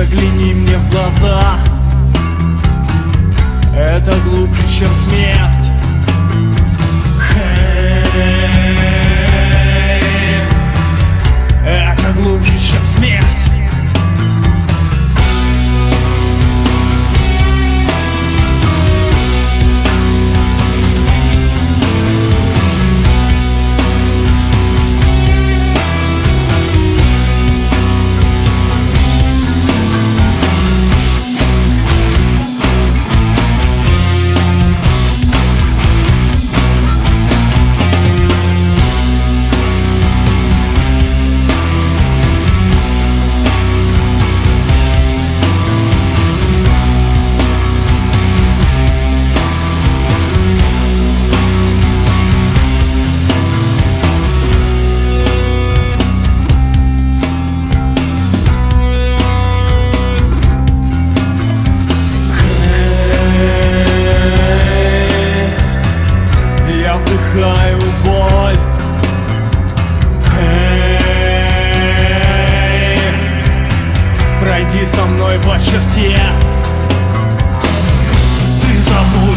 Загляни мне в глаза. Это глубже, чем смерть черте Ты забудь.